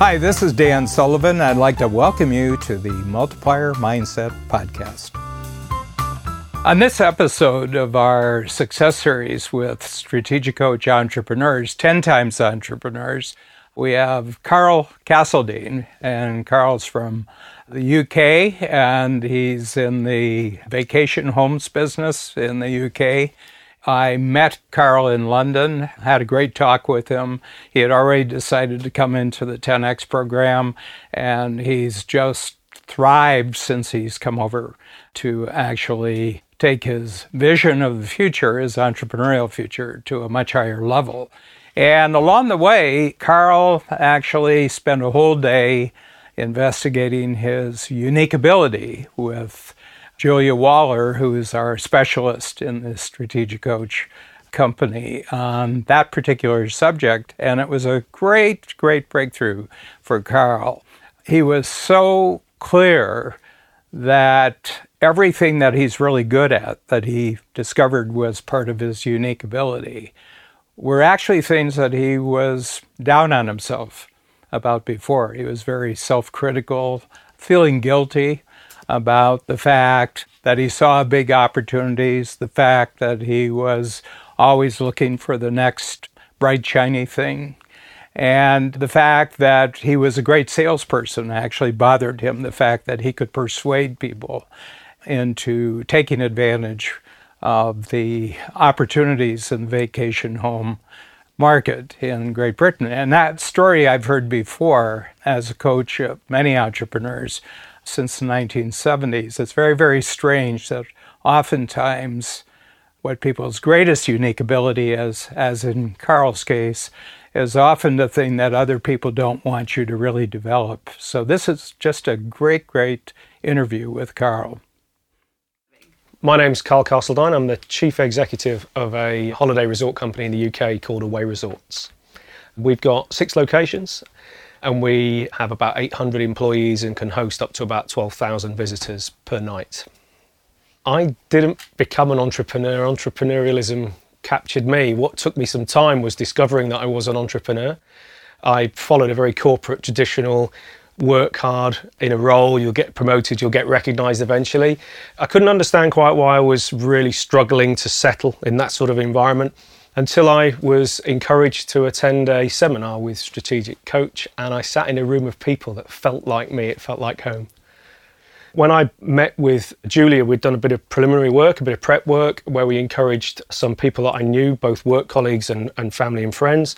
Hi, this is Dan Sullivan. I'd like to welcome you to the Multiplier Mindset Podcast. On this episode of our success series with Strategic Coach Entrepreneurs, 10 times entrepreneurs, we have Carl Castledine, and Carl's from the UK and he's in the vacation homes business in the UK. I met Carl in London, had a great talk with him. He had already decided to come into the 10X program, and he's just thrived since he's come over to actually take his vision of the future, his entrepreneurial future, to a much higher level. And along the way, Carl actually spent a whole day investigating his unique ability with Julia Waller, who is our specialist in the Strategic Coach company on that particular subject. And it was a great, great breakthrough for Carl. He was so clear that everything that he's really good at, that he discovered was part of his unique ability, were actually things that he was down on himself about before. He was very self critical, feeling guilty about the fact that he saw big opportunities, the fact that he was always looking for the next bright, shiny thing. And the fact that he was a great salesperson actually bothered him, the fact that he could persuade people into taking advantage of the opportunities in the vacation home market in Great Britain. And that story I've heard before as a coach of many entrepreneurs since the 1970s. It's very, very strange that oftentimes what people's greatest unique ability is, as in Carl's case, is often the thing that other people don't want you to really develop. So this is just a great, great interview with Carl. My name's Carl Castledine. I'm the chief executive of a holiday resort company in the UK called Away Resorts. We've got six locations and we have about 800 employees and can host up to about 12,000 visitors per night. I didn't become an entrepreneur, entrepreneurialism captured me. What took me some time was discovering that I was an entrepreneur. I followed a very corporate, traditional work hard in a role, you'll get promoted, you'll get recognized eventually. I couldn't understand quite why I was really struggling to settle in that sort of environment until I was encouraged to attend a seminar with Strategic Coach and I sat in a room of people that felt like me, it felt like home. When I met with Julia, we'd done a bit of preliminary work, a bit of prep work, where we encouraged some people that I knew, both work colleagues and, and family and friends,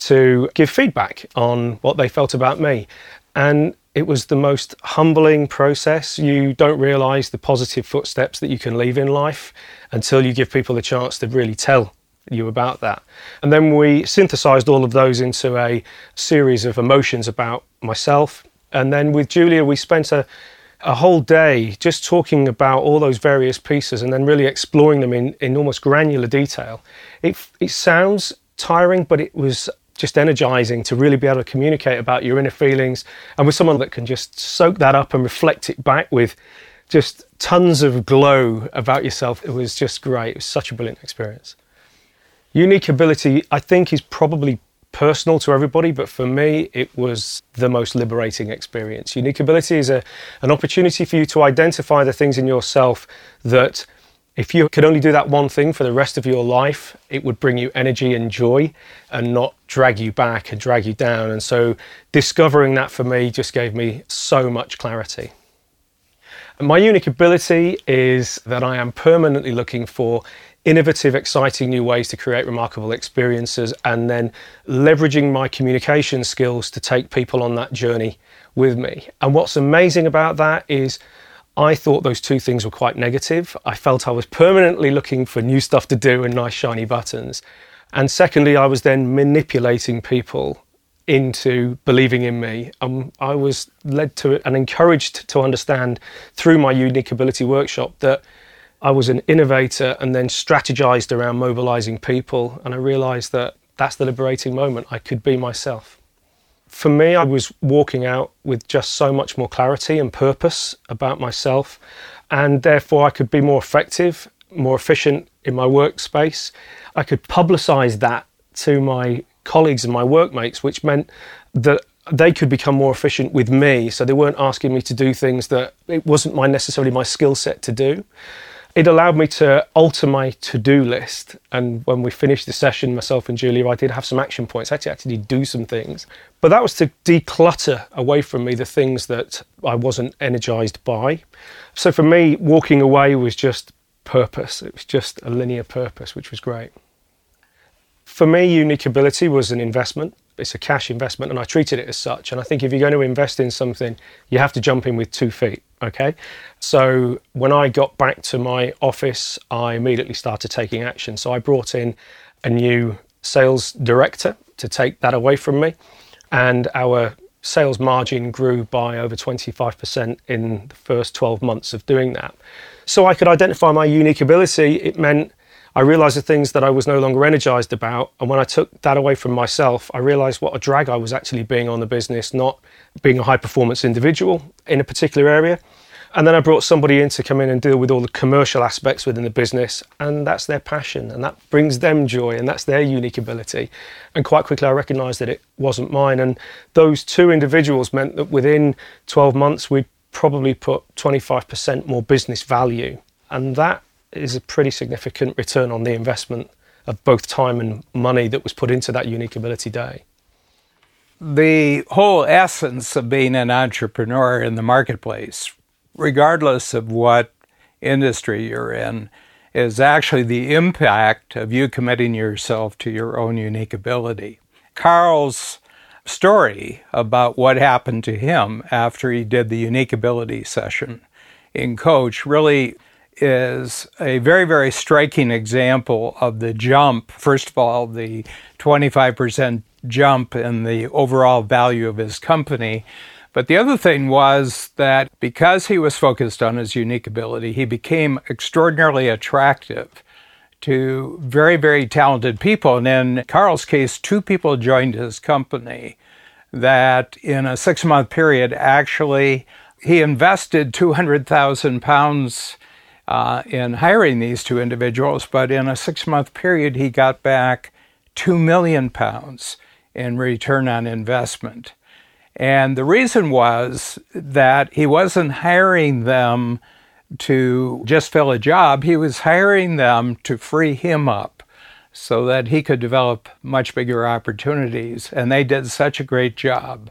to give feedback on what they felt about me. And it was the most humbling process. You don't realize the positive footsteps that you can leave in life until you give people the chance to really tell you about that. And then we synthesized all of those into a series of emotions about myself. And then with Julia, we spent a, a whole day just talking about all those various pieces and then really exploring them in, in almost granular detail. It, it sounds tiring, but it was just energizing to really be able to communicate about your inner feelings and with someone that can just soak that up and reflect it back with just tons of glow about yourself. It was just great. It was such a brilliant experience. Unique ability, I think, is probably personal to everybody, but for me, it was the most liberating experience. Unique ability is a, an opportunity for you to identify the things in yourself that if you could only do that one thing for the rest of your life, it would bring you energy and joy and not drag you back and drag you down. And so discovering that for me just gave me so much clarity. My unique ability is that I am permanently looking for innovative, exciting new ways to create remarkable experiences and then leveraging my communication skills to take people on that journey with me. And what's amazing about that is I thought those two things were quite negative. I felt I was permanently looking for new stuff to do and nice shiny buttons. And secondly, I was then manipulating people into believing in me. Um, I was led to and encouraged to understand through my unique ability workshop that I was an innovator and then strategized around mobilizing people. And I realized that that's the liberating moment. I could be myself for me, I was walking out with just so much more clarity and purpose about myself, and therefore I could be more effective, more efficient in my workspace. I could publicize that to my colleagues and my workmates, which meant that they could become more efficient with me. So they weren't asking me to do things that it wasn't my necessarily my skill set to do. It allowed me to alter my to-do list. And when we finished the session, myself and Julia, I did have some action points. I had to actually do some things. But that was to declutter away from me the things that I wasn't energized by. So for me, walking away was just purpose. It was just a linear purpose, which was great. For me, unique ability was an investment it's a cash investment and I treated it as such. And I think if you're going to invest in something, you have to jump in with two feet. Okay. So when I got back to my office, I immediately started taking action. So I brought in a new sales director to take that away from me. And our sales margin grew by over 25% in the first 12 months of doing that. So I could identify my unique ability. It meant I realized the things that I was no longer energized about. And when I took that away from myself, I realized what a drag I was actually being on the business, not being a high performance individual in a particular area. And then I brought somebody in to come in and deal with all the commercial aspects within the business. And that's their passion and that brings them joy and that's their unique ability. And quite quickly, I recognized that it wasn't mine. And those two individuals meant that within 12 months, we probably put 25% more business value. And that is a pretty significant return on the investment of both time and money that was put into that unique ability day. The whole essence of being an entrepreneur in the marketplace, regardless of what industry you're in, is actually the impact of you committing yourself to your own unique ability. Carl's story about what happened to him after he did the unique ability session in Coach really is a very, very striking example of the jump. First of all, the 25% jump in the overall value of his company. But the other thing was that because he was focused on his unique ability, he became extraordinarily attractive to very, very talented people. And in Carl's case, two people joined his company that in a six month period actually he invested 200,000 pounds uh, in hiring these two individuals, but in a six month period, he got back two million pounds in return on investment. And the reason was that he wasn't hiring them to just fill a job, he was hiring them to free him up so that he could develop much bigger opportunities. And they did such a great job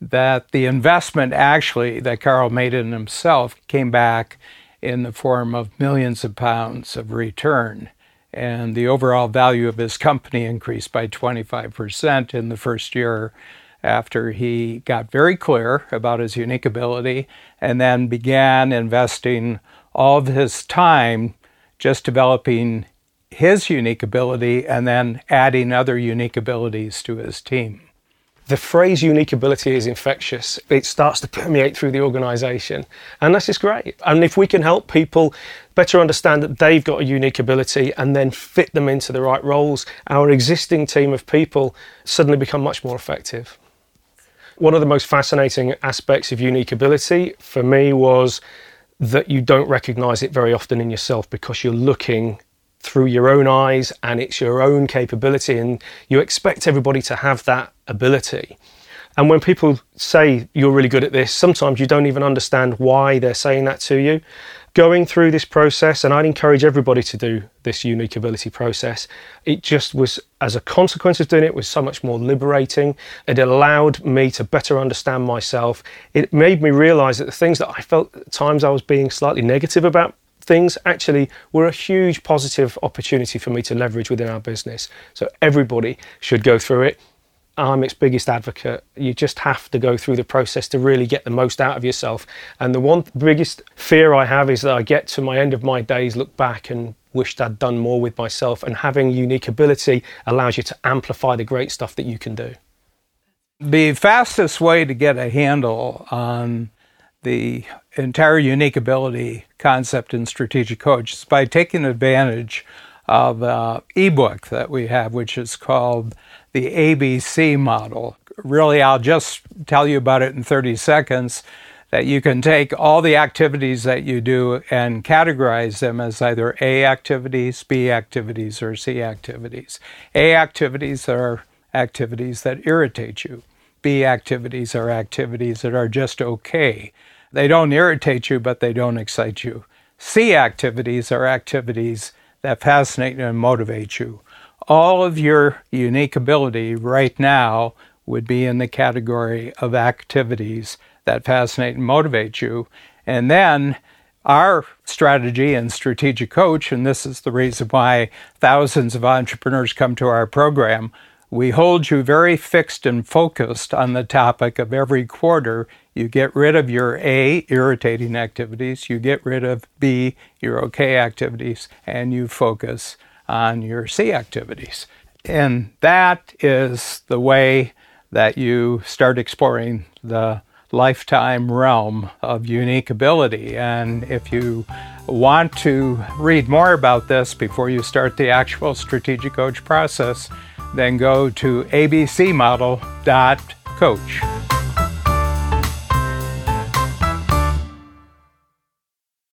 that the investment actually that Carl made in himself came back in the form of millions of pounds of return. And the overall value of his company increased by 25% in the first year after he got very clear about his unique ability and then began investing all of his time just developing his unique ability and then adding other unique abilities to his team the phrase unique ability is infectious. It starts to permeate through the organization. And that's just great. And if we can help people better understand that they've got a unique ability and then fit them into the right roles, our existing team of people suddenly become much more effective. One of the most fascinating aspects of unique ability for me was that you don't recognize it very often in yourself because you're looking through your own eyes and it's your own capability and you expect everybody to have that ability. And when people say you're really good at this, sometimes you don't even understand why they're saying that to you. Going through this process, and I'd encourage everybody to do this unique ability process, it just was, as a consequence of doing it, was so much more liberating. It allowed me to better understand myself. It made me realize that the things that I felt at times I was being slightly negative about things actually were a huge positive opportunity for me to leverage within our business. So everybody should go through it. I'm its biggest advocate. You just have to go through the process to really get the most out of yourself. And the one biggest fear I have is that I get to my end of my days, look back and wished I'd done more with myself. And having unique ability allows you to amplify the great stuff that you can do. The fastest way to get a handle on the entire unique ability concept in Strategic Coach is by taking advantage of an ebook that we have, which is called the ABC model. Really, I'll just tell you about it in 30 seconds. That you can take all the activities that you do and categorize them as either A activities, B activities, or C activities. A activities are activities that irritate you. B activities are activities that are just okay. They don't irritate you, but they don't excite you. C activities are activities that fascinate and motivate you. All of your unique ability right now would be in the category of activities that fascinate and motivate you. And then our strategy and strategic coach, and this is the reason why thousands of entrepreneurs come to our program, we hold you very fixed and focused on the topic of every quarter. You get rid of your A, irritating activities, you get rid of B, your okay activities, and you focus on your C activities. And that is the way that you start exploring the lifetime realm of unique ability. And if you want to read more about this before you start the actual strategic coach process, then go to abcmodel.coach.